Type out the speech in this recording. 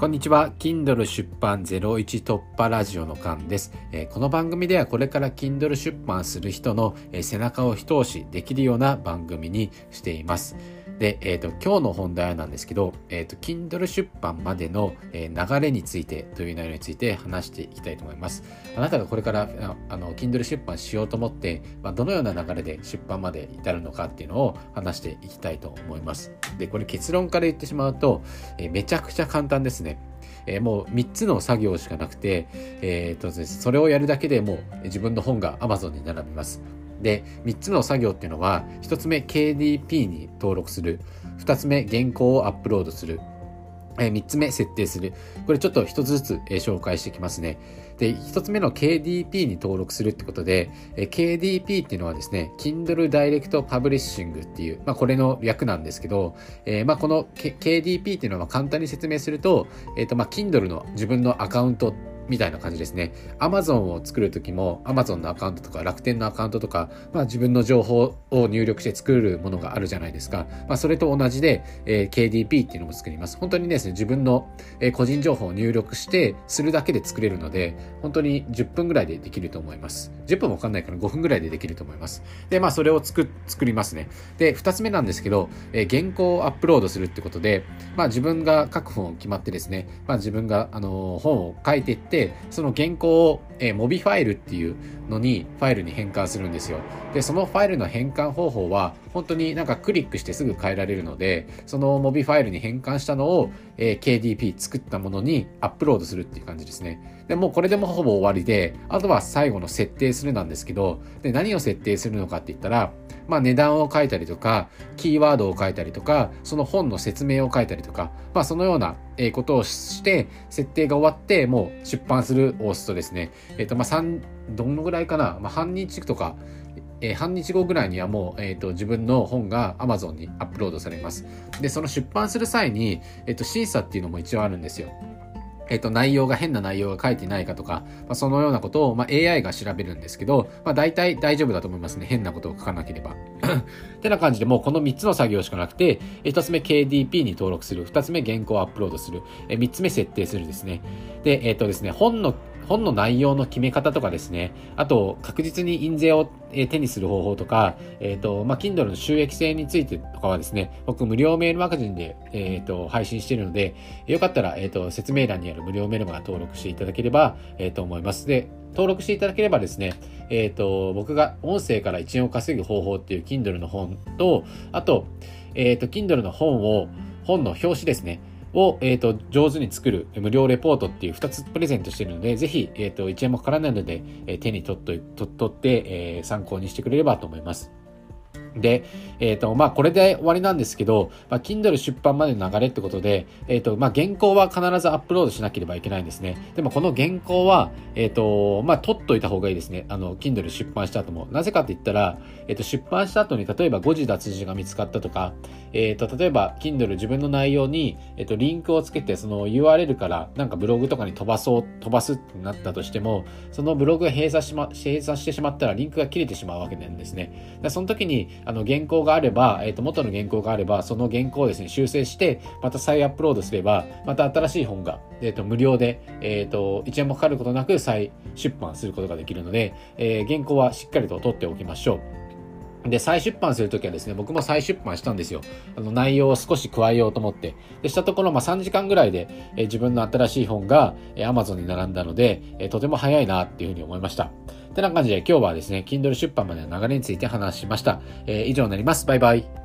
こんにちは。Kindle 出版01突破ラジオのカンです、え、この番組ではこれから Kindle 出版する人の、え、背中を一押しできるような番組にしています。で、えっ、ー、と、今日の本題なんですけど、えっ、と、Kindle 出版までの、え流れについてという内容について話していきたいと思います。あなたがこれから、あの、Kindle 出版しようと思って、まあ、どのような流れで出版まで至るのかっていうのを話していきたいと思います。で、これ結論から言ってしまうと、えめちゃくちゃ簡単ですね。えー、もう3つの作業しかなくて、えーと、それをやるだけでもう自分の本が Amazon に並びます。で、3つの作業っていうのは、1つ目 KDP に登録する、2つ目原稿をアップロードする、え3つ目設定する。これちょっと1つずつ、え紹介していきますね。で、1つ目の KDP に登録するってことで、え KDP っていうのはですね、Kindle Direct Publishing っていう、まあこれの略なんですけど、えー、まあこの、K、d p っていうのは簡単に説明すると、えっ、ー、とまあ Kindle の自分のアカウントみたいな感じですね。Amazon を作るときも Amazon のアカウントとか楽天のアカウントとか、まあ自分の情報を入力して作るものがあるじゃないですか。まあそれと同じで、えー、KDP っていうのも作ります。本当にですね、自分の、えー、個人情報を入力してするだけで作れるので、本当に10分ぐらいでできると思います。10分もわかんないから5分ぐらいでできると思います。で、まあそれを作、作りますね。で、2つ目なんですけど、えー、原稿をアップロードするってことで、まあ自分が書く本を決まってですね、まあ自分が、あの本を書いていって、その原稿を、えー、モビファイルっていうのにファイルに変換するんですよ。で、そのファイルの変換方法は本当になんかクリックしてすぐ変えられるので、そのモビファイルに変換したのを、えー、KDP 作ったものにアップロードするっていう感じですね。で、もうこれでもほぼ終わりで、あとは最後の設定するなんですけど、で、何を設定するのかって言ったら、まあ値段を書いたりとか、キーワードを書いたりとか、その本の説明を書いたりとか、まあそのようなことをして、設定が終わって、もう出版するを押すとですね、えっ、ー、とまあ3、どのぐらいかな、まあ半日とか、えー、半日後ぐらいにはもう、え、ー、と、自分の本が Amazon にアップロードされます。で、その出版する際に、えっ、と、審査っていうのも一応あるんですよ。えっと、内容が変な内容が書いてないかとか、まあ、そのようなことを、まあ、AI が調べるんですけど、まあ、大体大丈夫だと思いますね。変なことを書かなければ。ってな感じで、もうこの3つの作業しかなくて、1つ目 KDP に登録する、2つ目原稿をアップロードする、3つ目設定するですね。で、えっとですね、本の本の内容の決め方とかですね、あと、確実に印税を手にする方法とか、えっ、ー、と、まあ、Kindle の収益性についてとかはですね、僕無料メールマガジンで、えっ、ー、と、配信しているので、よかったら、えっ、ー、と、説明欄にある無料メールマガ登録していただければ、えっ、と、思います。で、登録していただければですね、えっ、と、僕が音声から1円を稼ぐ方法っていう Kindle の本と、あと、えっ、と、Kindle の本を、本の表紙ですね。を、えっ、ー、と、上手に作る無料レポートっていう2つプレゼントしてるので、ぜひ、えっ、ー、と、1円もかからないので、え、手に取っと、取って、え、参考にしてくれればと思います。で、えっ、ー、と、まあ、これで終わりなんですけど、まあ、Kindle 出版までの流れってことで、えっ、ー、と、まあ、原稿は必ずアップロードしなければいけないんですね。でも、この原稿は、えっ、ー、と、まあ、取っといた方がいいですね。あの、Kindle 出版した後も。なぜかって言ったら、えっ、と、出版した後に、例えば誤字脱字が見つかったとか、えっ、と、例えば、Kindle 自分の内容に、えっ、と、リンクをつけて、その URL から、なんかブログとかに飛ばそう、飛ばすってなったとしても、そのブログが閉鎖しま、閉鎖してしまったら、リンクが切れてしまうわけなんですね。その時に、あの、原稿があれば、えっ、ー、と、元の原稿があれば、その原稿をですね、修正して、また再アップロードすれば、また新しい本が、えっ、ー、と、無料で、えっ、ー、と、1円もかかることなく再出版することができるので、え原稿はしっかりと取っておきましょう。で、再出版するときはですね、僕も再出版したんですよ。あの、内容を少し加えようと思って。で、したところ、まあ、3時間ぐらいで、え、自分の新しい本が、えー、Amazon に並んだので、え、とても早いなっていうふうに思いました。てな感じで今日はですね、Kindle 出版までの流れについて話しました。えー、以上になります。バイバイ。